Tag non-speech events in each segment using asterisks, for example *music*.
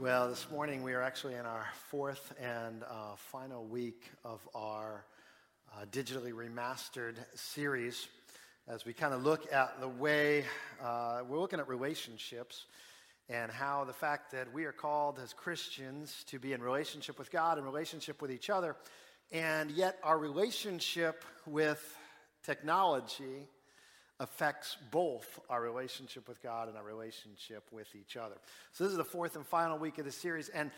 Well, this morning we are actually in our fourth and uh, final week of our uh, digitally remastered series. As we kind of look at the way uh, we're looking at relationships and how the fact that we are called as Christians to be in relationship with God and relationship with each other, and yet our relationship with technology affects both our relationship with God and our relationship with each other. So, this is the fourth and final week of the series. And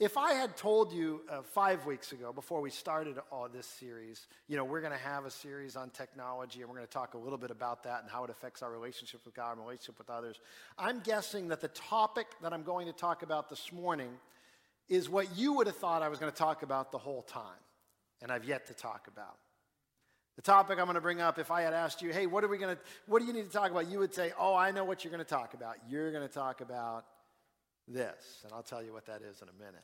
if I had told you uh, five weeks ago, before we started all this series, you know, we're going to have a series on technology and we're going to talk a little bit about that and how it affects our relationship with God and relationship with others, I'm guessing that the topic that I'm going to talk about this morning is what you would have thought I was going to talk about the whole time, and I've yet to talk about. The topic I'm going to bring up, if I had asked you, hey, what are we going to, what do you need to talk about? You would say, oh, I know what you're going to talk about. You're going to talk about this. And I'll tell you what that is in a minute.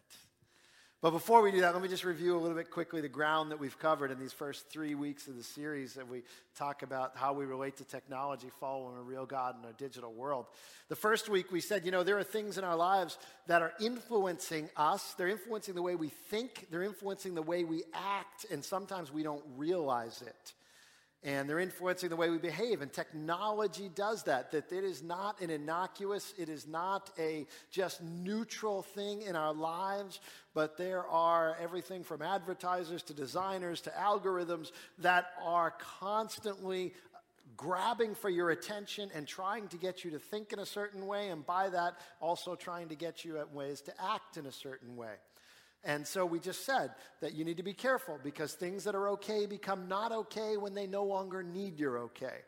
But before we do that, let me just review a little bit quickly the ground that we've covered in these first three weeks of the series that we talk about how we relate to technology, following a real God in a digital world. The first week we said, you know, there are things in our lives that are influencing us. They're influencing the way we think, they're influencing the way we act, and sometimes we don't realize it and they're influencing the way we behave and technology does that that it is not an innocuous it is not a just neutral thing in our lives but there are everything from advertisers to designers to algorithms that are constantly grabbing for your attention and trying to get you to think in a certain way and by that also trying to get you at ways to act in a certain way and so we just said that you need to be careful because things that are okay become not okay when they no longer need your okay.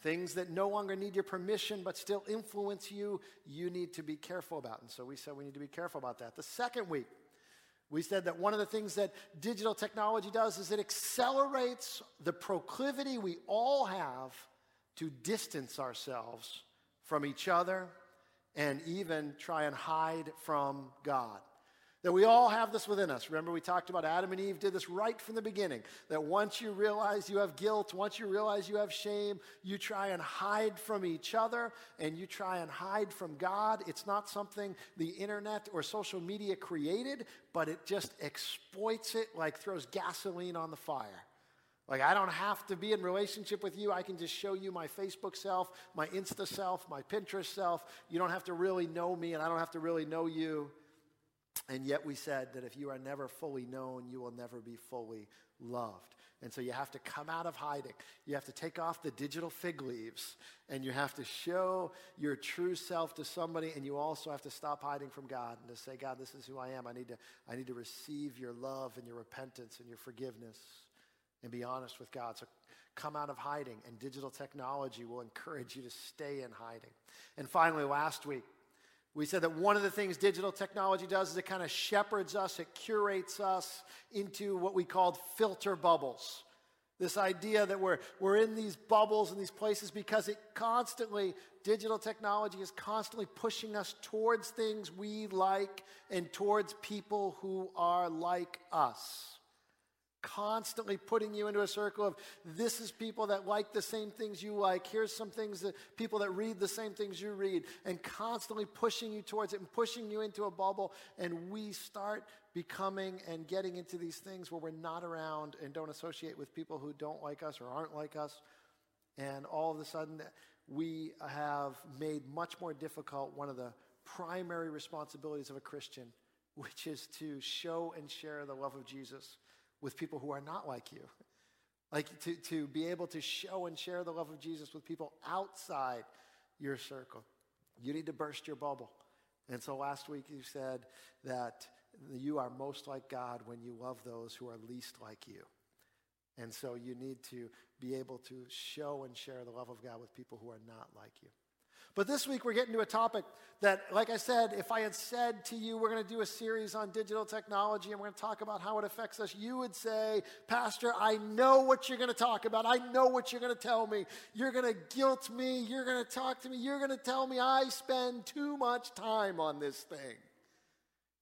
Things that no longer need your permission but still influence you, you need to be careful about. And so we said we need to be careful about that. The second week, we said that one of the things that digital technology does is it accelerates the proclivity we all have to distance ourselves from each other and even try and hide from God. That we all have this within us. Remember, we talked about Adam and Eve did this right from the beginning. That once you realize you have guilt, once you realize you have shame, you try and hide from each other and you try and hide from God. It's not something the internet or social media created, but it just exploits it like throws gasoline on the fire. Like, I don't have to be in relationship with you. I can just show you my Facebook self, my Insta self, my Pinterest self. You don't have to really know me, and I don't have to really know you. And yet we said that if you are never fully known, you will never be fully loved. And so you have to come out of hiding. You have to take off the digital fig leaves and you have to show your true self to somebody and you also have to stop hiding from God and to say, God, this is who I am. I need to, I need to receive your love and your repentance and your forgiveness and be honest with God. So come out of hiding and digital technology will encourage you to stay in hiding. And finally, last week, we said that one of the things digital technology does is it kind of shepherds us, it curates us into what we called filter bubbles. This idea that we're, we're in these bubbles and these places because it constantly, digital technology is constantly pushing us towards things we like and towards people who are like us constantly putting you into a circle of this is people that like the same things you like. Here's some things that people that read the same things you read, and constantly pushing you towards it and pushing you into a bubble. And we start becoming and getting into these things where we're not around and don't associate with people who don't like us or aren't like us. And all of a sudden, we have made much more difficult one of the primary responsibilities of a Christian, which is to show and share the love of Jesus with people who are not like you. *laughs* Like to, to be able to show and share the love of Jesus with people outside your circle. You need to burst your bubble. And so last week you said that you are most like God when you love those who are least like you. And so you need to be able to show and share the love of God with people who are not like you. But this week we're getting to a topic that, like I said, if I had said to you, we're going to do a series on digital technology and we're going to talk about how it affects us, you would say, Pastor, I know what you're going to talk about. I know what you're going to tell me. You're going to guilt me. You're going to talk to me. You're going to tell me I spend too much time on this thing.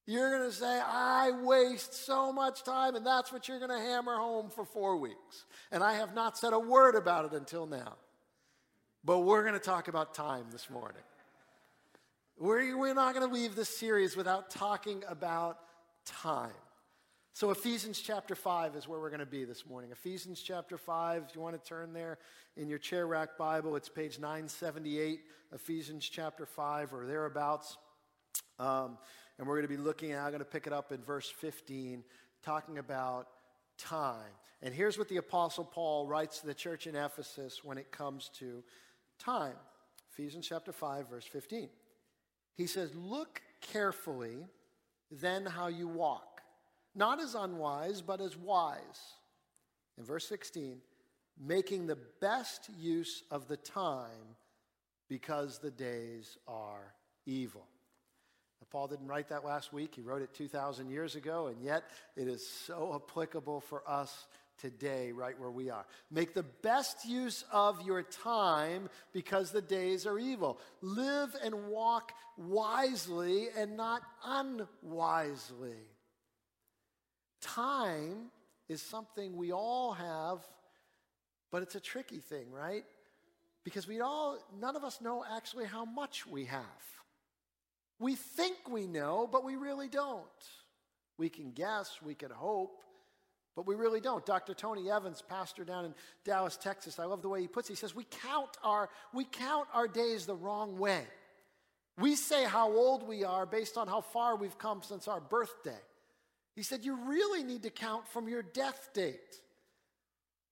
You're going to say, I waste so much time, and that's what you're going to hammer home for four weeks. And I have not said a word about it until now. But we're going to talk about time this morning. We're, we're not going to leave this series without talking about time. So, Ephesians chapter 5 is where we're going to be this morning. Ephesians chapter 5, if you want to turn there in your chair rack Bible, it's page 978, Ephesians chapter 5 or thereabouts. Um, and we're going to be looking at, I'm going to pick it up in verse 15, talking about time. And here's what the Apostle Paul writes to the church in Ephesus when it comes to time. Ephesians chapter 5, verse 15. He says, Look carefully then how you walk, not as unwise, but as wise. In verse 16, making the best use of the time because the days are evil. Paul didn't write that last week. He wrote it 2,000 years ago, and yet it is so applicable for us today, right where we are. Make the best use of your time because the days are evil. Live and walk wisely and not unwisely. Time is something we all have, but it's a tricky thing, right? Because we all, none of us know actually how much we have. We think we know, but we really don't. We can guess, we can hope, but we really don't. Dr. Tony Evans, pastor down in Dallas, Texas, I love the way he puts it. He says, We count our, we count our days the wrong way. We say how old we are based on how far we've come since our birthday. He said, You really need to count from your death date.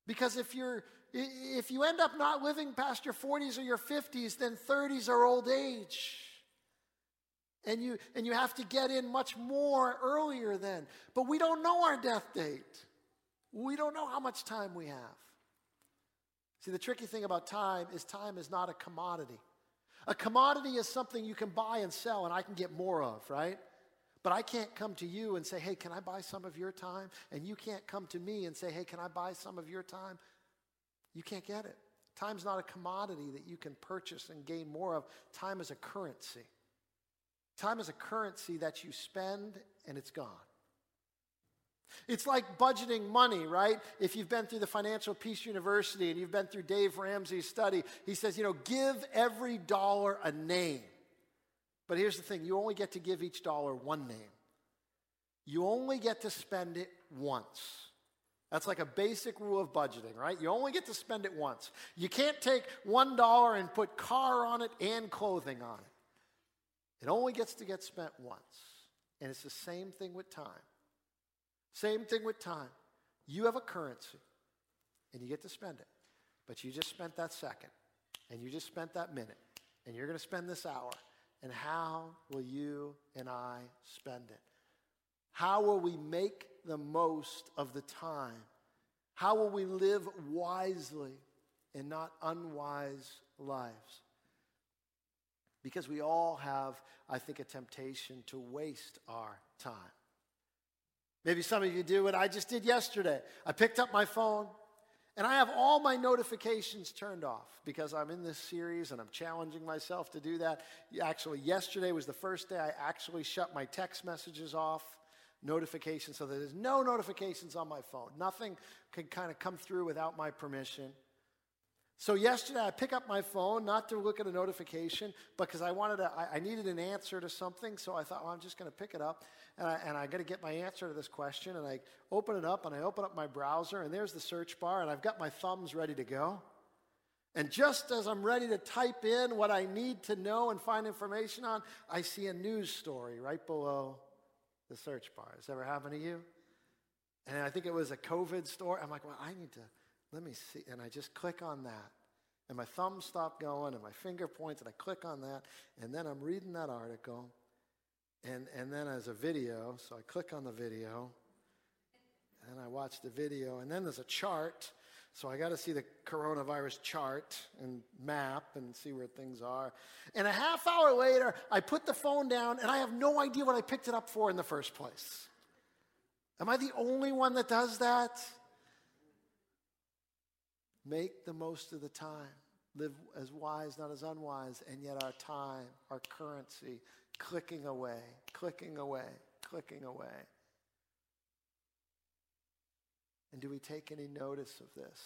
Because if you're if you end up not living past your 40s or your 50s, then 30s are old age. And you, and you have to get in much more earlier then. But we don't know our death date. We don't know how much time we have. See, the tricky thing about time is time is not a commodity. A commodity is something you can buy and sell, and I can get more of, right? But I can't come to you and say, hey, can I buy some of your time? And you can't come to me and say, hey, can I buy some of your time? You can't get it. Time's not a commodity that you can purchase and gain more of. Time is a currency. Time is a currency that you spend and it's gone. It's like budgeting money, right? If you've been through the Financial Peace University and you've been through Dave Ramsey's study, he says, you know, give every dollar a name. But here's the thing you only get to give each dollar one name. You only get to spend it once. That's like a basic rule of budgeting, right? You only get to spend it once. You can't take one dollar and put car on it and clothing on it. It only gets to get spent once. And it's the same thing with time. Same thing with time. You have a currency and you get to spend it. But you just spent that second and you just spent that minute and you're going to spend this hour. And how will you and I spend it? How will we make the most of the time? How will we live wisely and not unwise lives? Because we all have, I think, a temptation to waste our time. Maybe some of you do what I just did yesterday. I picked up my phone and I have all my notifications turned off because I'm in this series and I'm challenging myself to do that. Actually, yesterday was the first day I actually shut my text messages off, notifications, so there's no notifications on my phone. Nothing can kind of come through without my permission. So yesterday I pick up my phone, not to look at a notification, but because I wanted to, I, needed an answer to something. So I thought, well, I'm just going to pick it up, and I, and I got to get my answer to this question. And I open it up, and I open up my browser, and there's the search bar, and I've got my thumbs ready to go. And just as I'm ready to type in what I need to know and find information on, I see a news story right below the search bar. Has ever happened to you? And I think it was a COVID story. I'm like, well, I need to let me see. And I just click on that. And my thumb stopped going and my finger points and I click on that. And then I'm reading that article. And, and then as a video, so I click on the video and I watch the video. And then there's a chart. So I got to see the coronavirus chart and map and see where things are. And a half hour later, I put the phone down and I have no idea what I picked it up for in the first place. Am I the only one that does that? Make the most of the time. Live as wise, not as unwise, and yet our time, our currency, clicking away, clicking away, clicking away. And do we take any notice of this?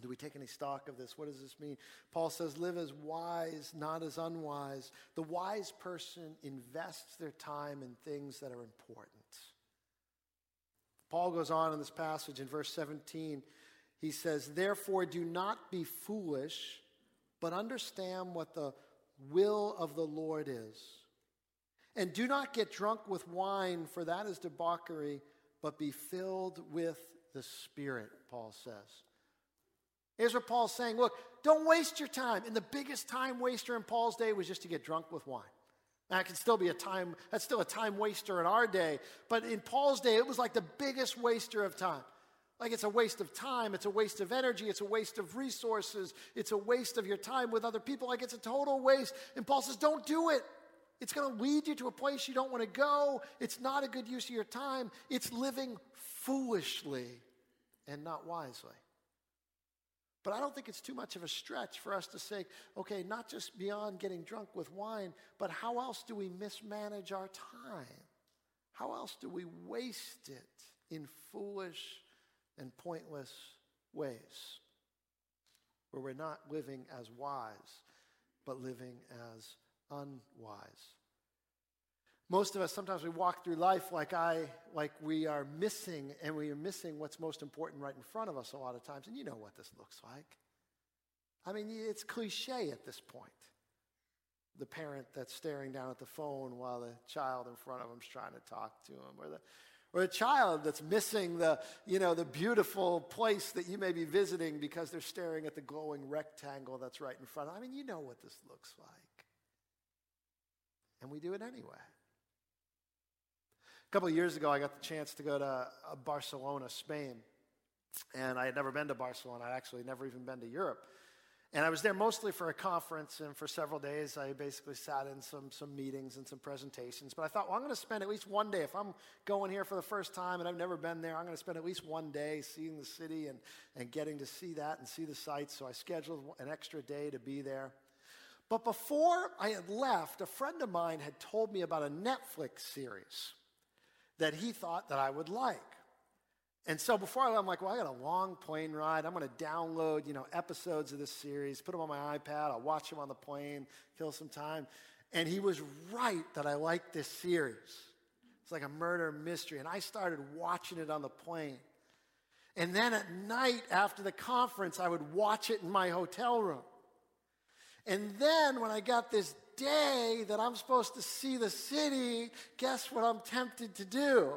Do we take any stock of this? What does this mean? Paul says, live as wise, not as unwise. The wise person invests their time in things that are important. Paul goes on in this passage in verse 17. He says, Therefore, do not be foolish, but understand what the will of the Lord is. And do not get drunk with wine, for that is debauchery, but be filled with the Spirit, Paul says. Here's what Paul's saying look, don't waste your time. And the biggest time waster in Paul's day was just to get drunk with wine. That can still be a time, that's still a time waster in our day. But in Paul's day, it was like the biggest waster of time. Like it's a waste of time, it's a waste of energy, it's a waste of resources, it's a waste of your time with other people. Like it's a total waste. And Paul says, don't do it. It's going to lead you to a place you don't want to go. It's not a good use of your time. It's living foolishly and not wisely. But I don't think it's too much of a stretch for us to say, okay, not just beyond getting drunk with wine, but how else do we mismanage our time? How else do we waste it in foolish and pointless ways where we're not living as wise, but living as unwise? Most of us, sometimes we walk through life like I, like we are missing, and we are missing what's most important right in front of us a lot of times. And you know what this looks like. I mean, it's cliche at this point. The parent that's staring down at the phone while the child in front of him is trying to talk to him, or the or a child that's missing the, you know, the beautiful place that you may be visiting because they're staring at the glowing rectangle that's right in front of them. I mean, you know what this looks like. And we do it anyway. A couple of years ago, I got the chance to go to uh, Barcelona, Spain. And I had never been to Barcelona. I'd actually never even been to Europe. And I was there mostly for a conference, and for several days, I basically sat in some, some meetings and some presentations. But I thought, well, I'm going to spend at least one day. If I'm going here for the first time and I've never been there, I'm going to spend at least one day seeing the city and, and getting to see that and see the sights. So I scheduled an extra day to be there. But before I had left, a friend of mine had told me about a Netflix series that he thought that I would like. And so before I left, I'm like, well, I got a long plane ride. I'm going to download, you know, episodes of this series, put them on my iPad. I'll watch them on the plane, kill some time. And he was right that I liked this series. It's like a murder mystery. And I started watching it on the plane. And then at night after the conference, I would watch it in my hotel room. And then when I got this day that I'm supposed to see the city, guess what I'm tempted to do?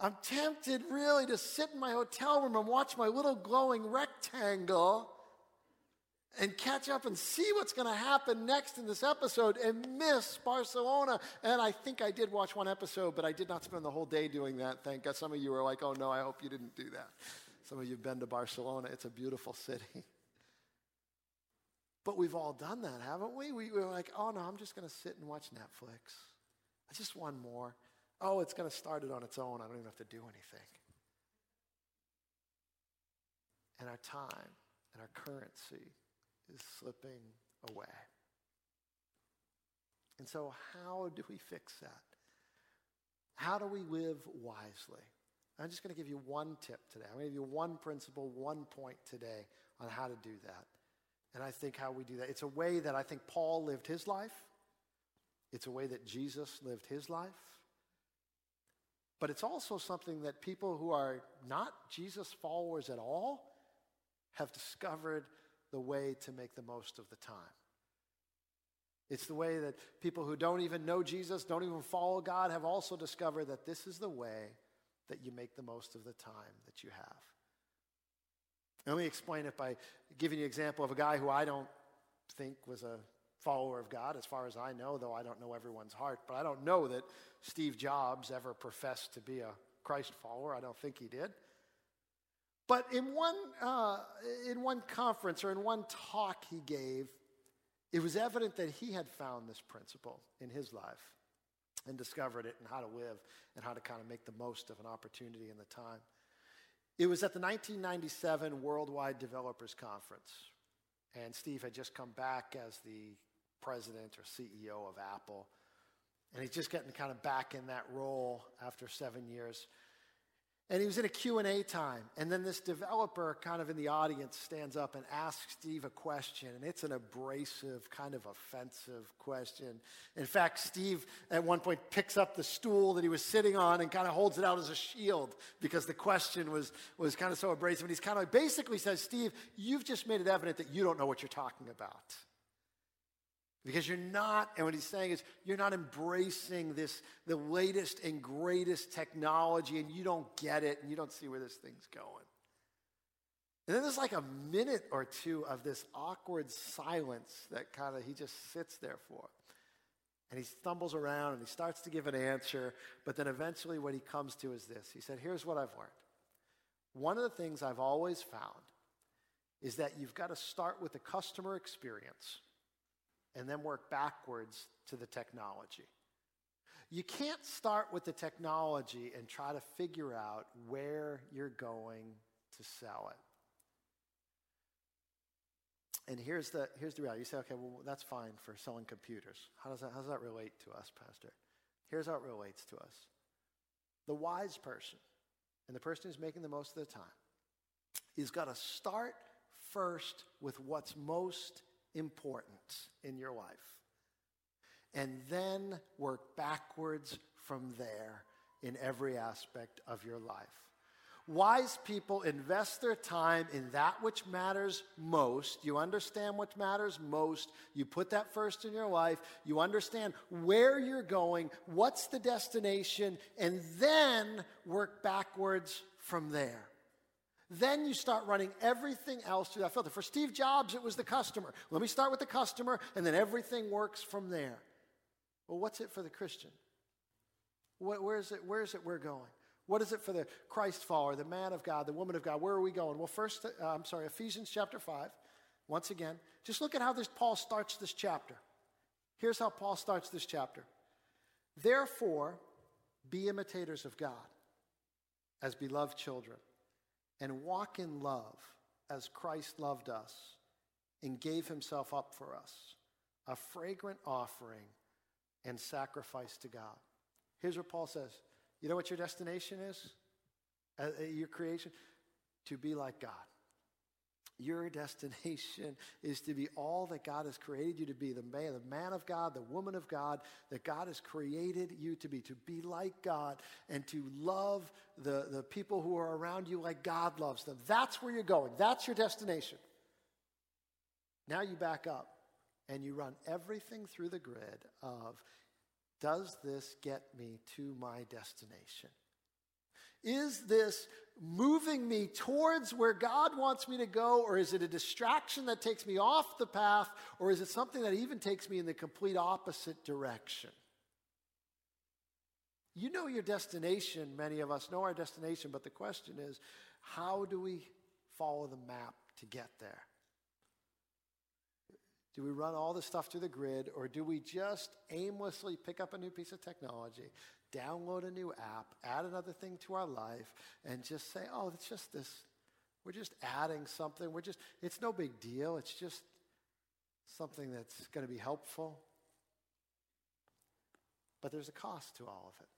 I'm tempted really to sit in my hotel room and watch my little glowing rectangle and catch up and see what's going to happen next in this episode and miss Barcelona. And I think I did watch one episode, but I did not spend the whole day doing that. Thank God. Some of you were like, oh no, I hope you didn't do that. Some of you have been to Barcelona, it's a beautiful city. But we've all done that, haven't we? we we're like, oh no, I'm just going to sit and watch Netflix. I just one more. Oh, it's going to start it on its own. I don't even have to do anything. And our time and our currency is slipping away. And so, how do we fix that? How do we live wisely? I'm just going to give you one tip today. I'm going to give you one principle, one point today on how to do that. And I think how we do that, it's a way that I think Paul lived his life, it's a way that Jesus lived his life. But it's also something that people who are not Jesus followers at all have discovered the way to make the most of the time. It's the way that people who don't even know Jesus, don't even follow God, have also discovered that this is the way that you make the most of the time that you have. Let me explain it by giving you an example of a guy who I don't think was a follower of God, as far as I know, though I don't know everyone's heart. But I don't know that Steve Jobs ever professed to be a Christ follower. I don't think he did. But in one, uh, in one conference or in one talk he gave, it was evident that he had found this principle in his life and discovered it and how to live and how to kind of make the most of an opportunity in the time. It was at the 1997 Worldwide Developers Conference, and Steve had just come back as the president or CEO of Apple, and he's just getting kind of back in that role after seven years. And he was in a Q&A time. And then this developer kind of in the audience stands up and asks Steve a question. And it's an abrasive, kind of offensive question. In fact, Steve at one point picks up the stool that he was sitting on and kind of holds it out as a shield because the question was, was kind of so abrasive. And he's kind of basically says, Steve, you've just made it evident that you don't know what you're talking about. Because you're not, and what he's saying is, you're not embracing this, the latest and greatest technology, and you don't get it, and you don't see where this thing's going. And then there's like a minute or two of this awkward silence that kind of he just sits there for. And he stumbles around and he starts to give an answer, but then eventually what he comes to is this. He said, Here's what I've learned. One of the things I've always found is that you've got to start with the customer experience and then work backwards to the technology. You can't start with the technology and try to figure out where you're going to sell it. And here's the, here's the reality. You say, okay, well, that's fine for selling computers. How does, that, how does that relate to us, Pastor? Here's how it relates to us. The wise person, and the person who's making the most of the time, is got to start first with what's most important in your life. And then work backwards from there in every aspect of your life. Wise people invest their time in that which matters most. You understand what matters most. You put that first in your life. You understand where you're going, what's the destination, and then work backwards from there. Then you start running everything else through that filter. For Steve Jobs, it was the customer. Let me start with the customer, and then everything works from there. Well, what's it for the Christian? Where is it? Where is it we're going? What is it for the Christ follower, the man of God, the woman of God? Where are we going? Well, first, uh, I'm sorry, Ephesians chapter 5. Once again, just look at how this Paul starts this chapter. Here's how Paul starts this chapter. Therefore, be imitators of God as beloved children and walk in love as Christ loved us and gave himself up for us, a fragrant offering and sacrifice to God. Here's what Paul says You know what your destination is? Uh, uh your creation? To be like God. Your destination is to be all that God has created you to be the man, the man of God, the woman of God that God has created you to be, to be like God and to love the, the people who are around you like God loves them. That's where you're going. That's your destination. Now you back up and you run everything through the grid of does this get me to my destination? Is this moving me towards where God wants me to go, or is it a distraction that takes me off the path, or is it something that even takes me in the complete opposite direction? You know your destination, many of us know our destination, but the question is how do we follow the map to get there? Do we run all this stuff through the grid, or do we just aimlessly pick up a new piece of technology, download a new app, add another thing to our life, and just say, oh, it's just this. We're just adding something. We're just, it's no big deal. It's just something that's going to be helpful. But there's a cost to all of it.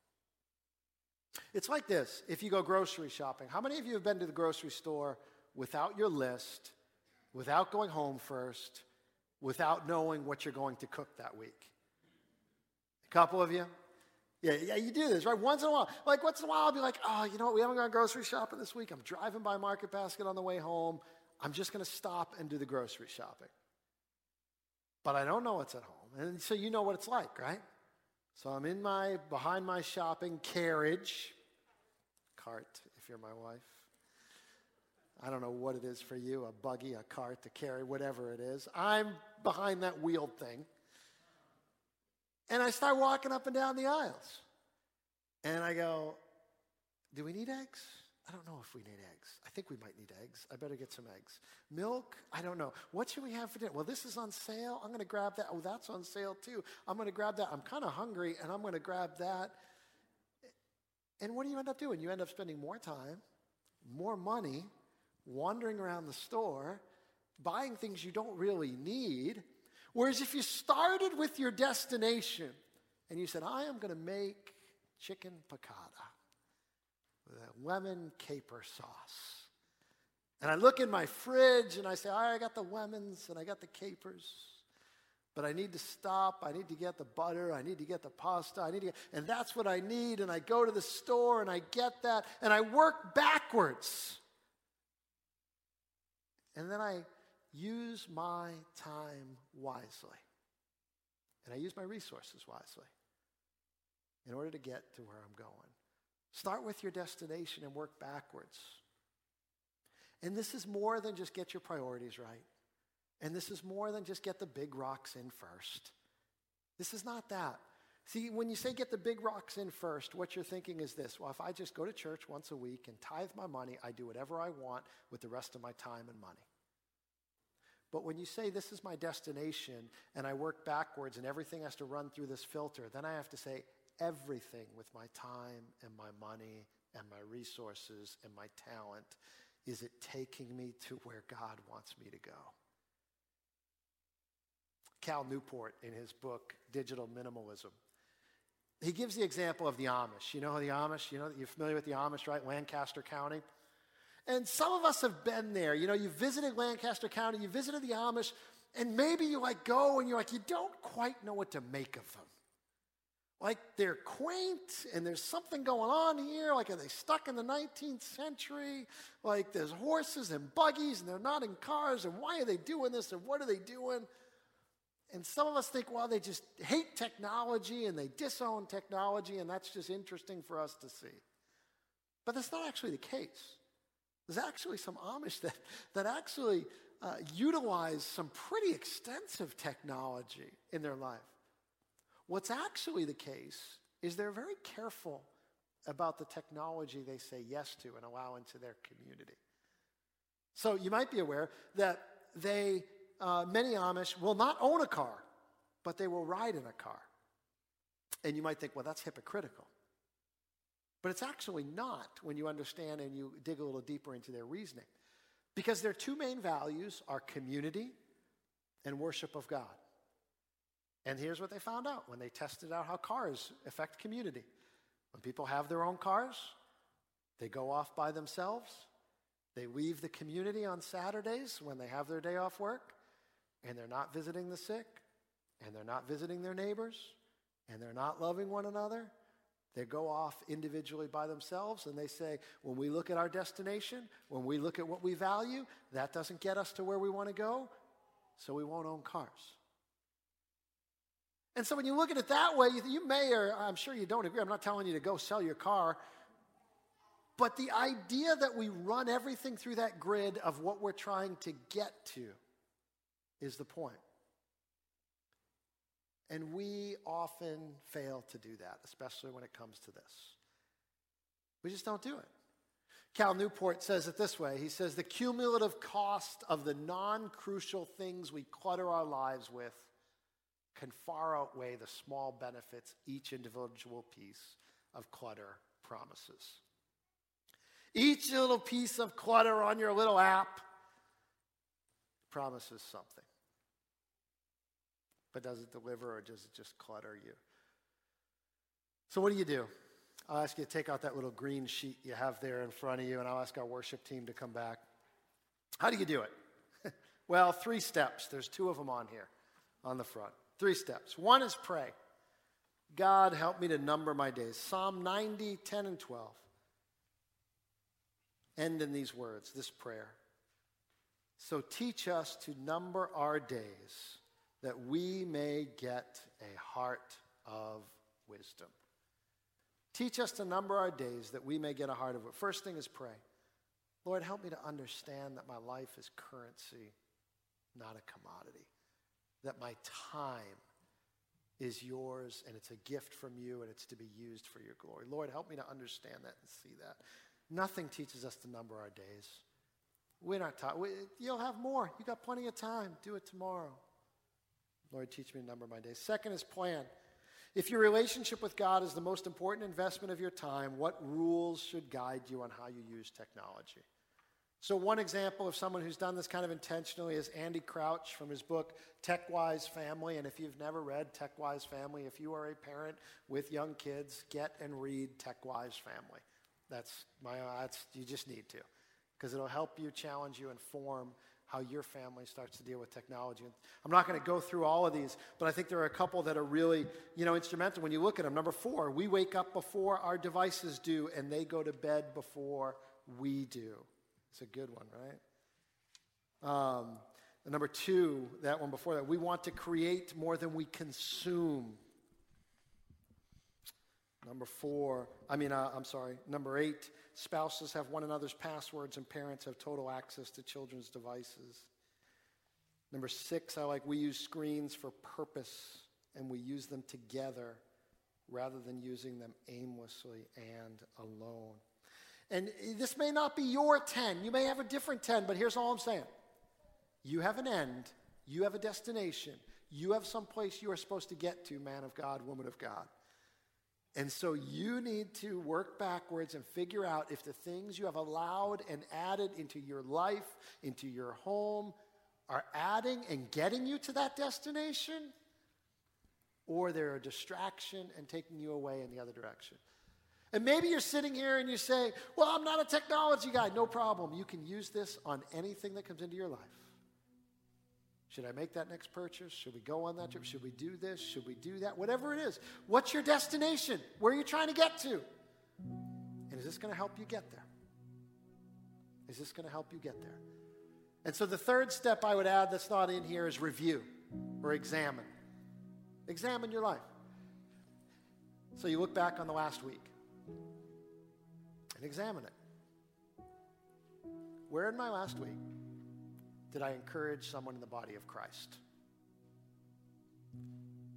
It's like this if you go grocery shopping, how many of you have been to the grocery store without your list, without going home first, without knowing what you're going to cook that week? A couple of you? Yeah, yeah, you do this, right? Once in a while. Like, once in a while, I'll be like, oh, you know what? We haven't gone grocery shopping this week. I'm driving by Market Basket on the way home. I'm just going to stop and do the grocery shopping. But I don't know what's at home. And so you know what it's like, right? So I'm in my, behind my shopping carriage, cart, if you're my wife. I don't know what it is for you a buggy, a cart, to carry, whatever it is. I'm behind that wheeled thing. And I start walking up and down the aisles. And I go, Do we need eggs? I don't know if we need eggs. I think we might need eggs. I better get some eggs. Milk? I don't know. What should we have for dinner? Well, this is on sale. I'm going to grab that. Oh, that's on sale too. I'm going to grab that. I'm kind of hungry and I'm going to grab that. And what do you end up doing? You end up spending more time, more money, wandering around the store, buying things you don't really need Whereas if you started with your destination and you said, I am going to make chicken piccata, with a lemon caper sauce. And I look in my fridge and I say, all right, I got the lemons and I got the capers. But I need to stop. I need to get the butter. I need to get the pasta. I need to get, and that's what I need. And I go to the store and I get that. And I work backwards. And then I use my time wisely. And I use my resources wisely in order to get to where I'm going. Start with your destination and work backwards. And this is more than just get your priorities right. And this is more than just get the big rocks in first. This is not that. See, when you say get the big rocks in first, what you're thinking is this well, if I just go to church once a week and tithe my money, I do whatever I want with the rest of my time and money. But when you say this is my destination and I work backwards and everything has to run through this filter, then I have to say everything with my time and my money and my resources and my talent is it taking me to where God wants me to go? Cal Newport, in his book, Digital Minimalism, he gives the example of the Amish. You know the Amish? You know, you're familiar with the Amish, right? Lancaster County. And some of us have been there. You know, you visited Lancaster County, you visited the Amish, and maybe you like go and you're like, you don't quite know what to make of them like they're quaint and there's something going on here. Like, are they stuck in the 19th century? Like, there's horses and buggies and they're not in cars. And why are they doing this? And what are they doing? And some of us think, well, they just hate technology and they disown technology, and that's just interesting for us to see. But that's not actually the case. There's actually some Amish that, that actually uh, utilize some pretty extensive technology in their life. What's actually the case is they're very careful about the technology they say yes to and allow into their community. So you might be aware that they, uh, many Amish will not own a car, but they will ride in a car. And you might think, well, that's hypocritical. But it's actually not when you understand and you dig a little deeper into their reasoning. Because their two main values are community and worship of God. And here's what they found out when they tested out how cars affect community. When people have their own cars, they go off by themselves. They leave the community on Saturdays when they have their day off work, and they're not visiting the sick, and they're not visiting their neighbors, and they're not loving one another. They go off individually by themselves and they say, when we look at our destination, when we look at what we value, that doesn't get us to where we want to go, so we won't own cars. And so when you look at it that way, you, may, or I'm sure you don't agree, I'm not telling you to go sell your car. But the idea that we run everything through that grid of what we're trying to get to is the point. And we often fail to do that, especially when it comes to this. We just don't do it. Cal Newport says it this way He says, The cumulative cost of the non crucial things we clutter our lives with can far outweigh the small benefits each individual piece of clutter promises. Each little piece of clutter on your little app promises something. But does it deliver or does it just clutter you? So, what do you do? I'll ask you to take out that little green sheet you have there in front of you, and I'll ask our worship team to come back. How do you do it? *laughs* well, three steps. There's two of them on here on the front. Three steps. One is pray. God, help me to number my days. Psalm 90, 10, and 12. End in these words, this prayer. So teach us to number our days that we may get a heart of wisdom. Teach us to number our days that we may get a heart of it. First thing is pray. Lord, help me to understand that my life is currency, not a commodity that my time is yours and it's a gift from you and it's to be used for your glory. Lord, help me to understand that and see that. Nothing teaches us to number our days. We're not taught. You'll have more. You got plenty of time. Do it tomorrow. Lord, teach me to number my days. Second is plan. If your relationship with God is the most important investment of your time, what rules should guide you on how you use technology? So, one example of someone who's done this kind of intentionally is Andy Crouch from his book TechWise Family. And if you've never read TechWise Family, if you are a parent with young kids, get and read TechWise Family. That's my, that's, you just need to. Because it'll help you, challenge you, inform how your family starts to deal with technology. I'm not going to go through all of these, but I think there are a couple that are really, you know, instrumental when you look at them. Number four, we wake up before our devices do, and they go to bed before we do. It's a good one, right? Um, number two, that one before that, we want to create more than we consume. Number four, I mean, uh, I'm sorry, number eight, spouses have one another's passwords and parents have total access to children's devices. Number six, I like we use screens for purpose and we use them together rather than using them aimlessly and alone. And this may not be your 10. You may have a different 10, but here's all I'm saying. You have an end. You have a destination. You have some place you are supposed to get to, man of God, woman of God. And so you need to work backwards and figure out if the things you have allowed and added into your life, into your home, are adding and getting you to that destination, or they're a distraction and taking you away in the other direction. And maybe you're sitting here and you say, Well, I'm not a technology guy. No problem. You can use this on anything that comes into your life. Should I make that next purchase? Should we go on that trip? Should we do this? Should we do that? Whatever it is. What's your destination? Where are you trying to get to? And is this going to help you get there? Is this going to help you get there? And so the third step I would add that's not in here is review or examine. Examine your life. So you look back on the last week and examine it. Where in my last week did I encourage someone in the body of Christ?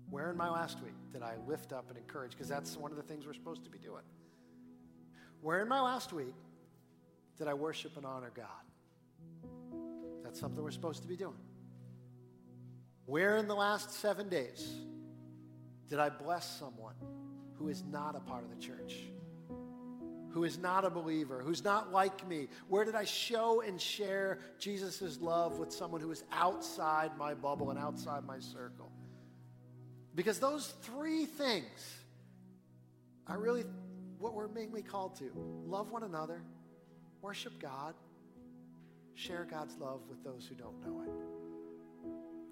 Where in my last week did I lift up and encourage? Because that's one of the things we're supposed to be doing. Where in my last week did I worship and honor God? That's something we're supposed to be doing. Where in the last seven days did I bless someone who is not a part of the church? Who is not a believer, who's not like me? Where did I show and share Jesus' love with someone who is outside my bubble and outside my circle? Because those three things are really what we're mainly called to love one another, worship God, share God's love with those who don't know it.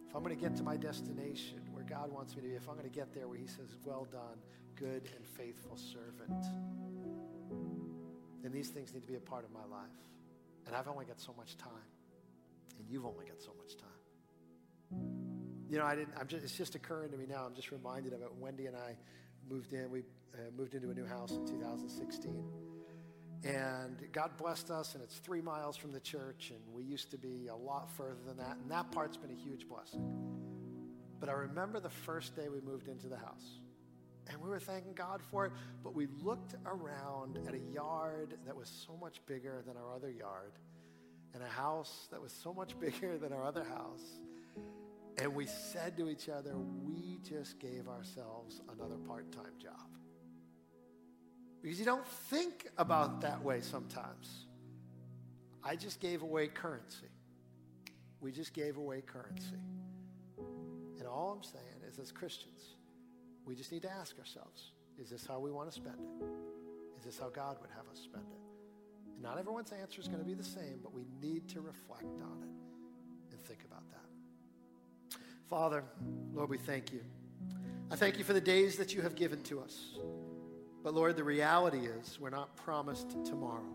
If I'm going to get to my destination where God wants me to be, if I'm going to get there where He says, Well done, good and faithful servant then these things need to be a part of my life. And I've only got so much time. And you've only got so much time. You know, I didn't, I'm just, it's just occurring to me now. I'm just reminded of it. Wendy and I moved in. We uh, moved into a new house in 2016. And God blessed us, and it's three miles from the church, and we used to be a lot further than that. And that part's been a huge blessing. But I remember the first day we moved into the house. And we were thanking God for it, but we looked around at a yard that was so much bigger than our other yard, and a house that was so much *laughs* bigger than our other house. And we said to each other, we just gave ourselves another part time job. Because you don't think about that way sometimes. I just gave away currency. We just gave away currency. And all I'm saying is, as Christians, we just need to ask ourselves is this how we want to spend it? Is this how God would have us spend it? And not everyone's answer is going to be the same, but we need to reflect on it and think about that. Father, Lord, we thank you. I thank you for the days that you have given to us. But Lord, the reality is we're not promised tomorrow.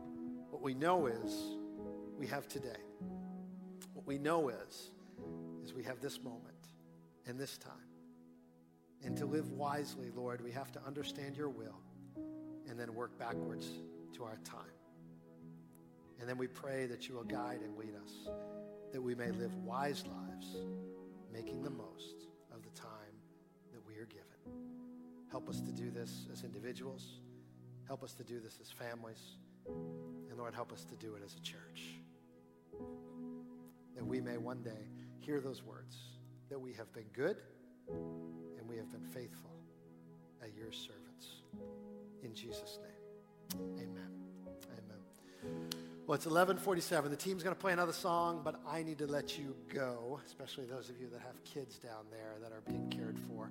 What we know is we have today. What we know is is we have this moment and this time. And to live wisely, Lord, we have to understand your will and then work backwards to our time. And then we pray that you will guide and lead us, that we may live wise lives, making the most of the time that we are given. Help us to do this as individuals. Help us to do this as families. And Lord, help us to do it as a church. That we may one day hear those words, that we have been good and we have been faithful at your servants. In Jesus' name, amen. Amen. Well, it's 1147. The team's going to play another song, but I need to let you go, especially those of you that have kids down there that are being cared for.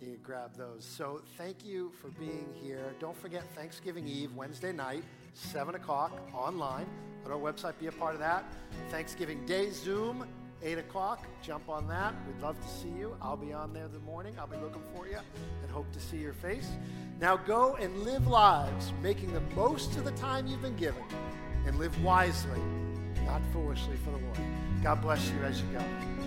you grab those. So thank you for being here. Don't forget Thanksgiving Eve, Wednesday night, 7 o'clock online. To our website, be a part of that. Thanksgiving Day Zoom, 8 o'clock. Jump on that. We'd love to see you. I'll be on there the morning. I'll be looking for you and hope to see your face. Now go and live lives, making the most of the time you've been given, and live wisely, not foolishly for the Lord. God bless you as you go.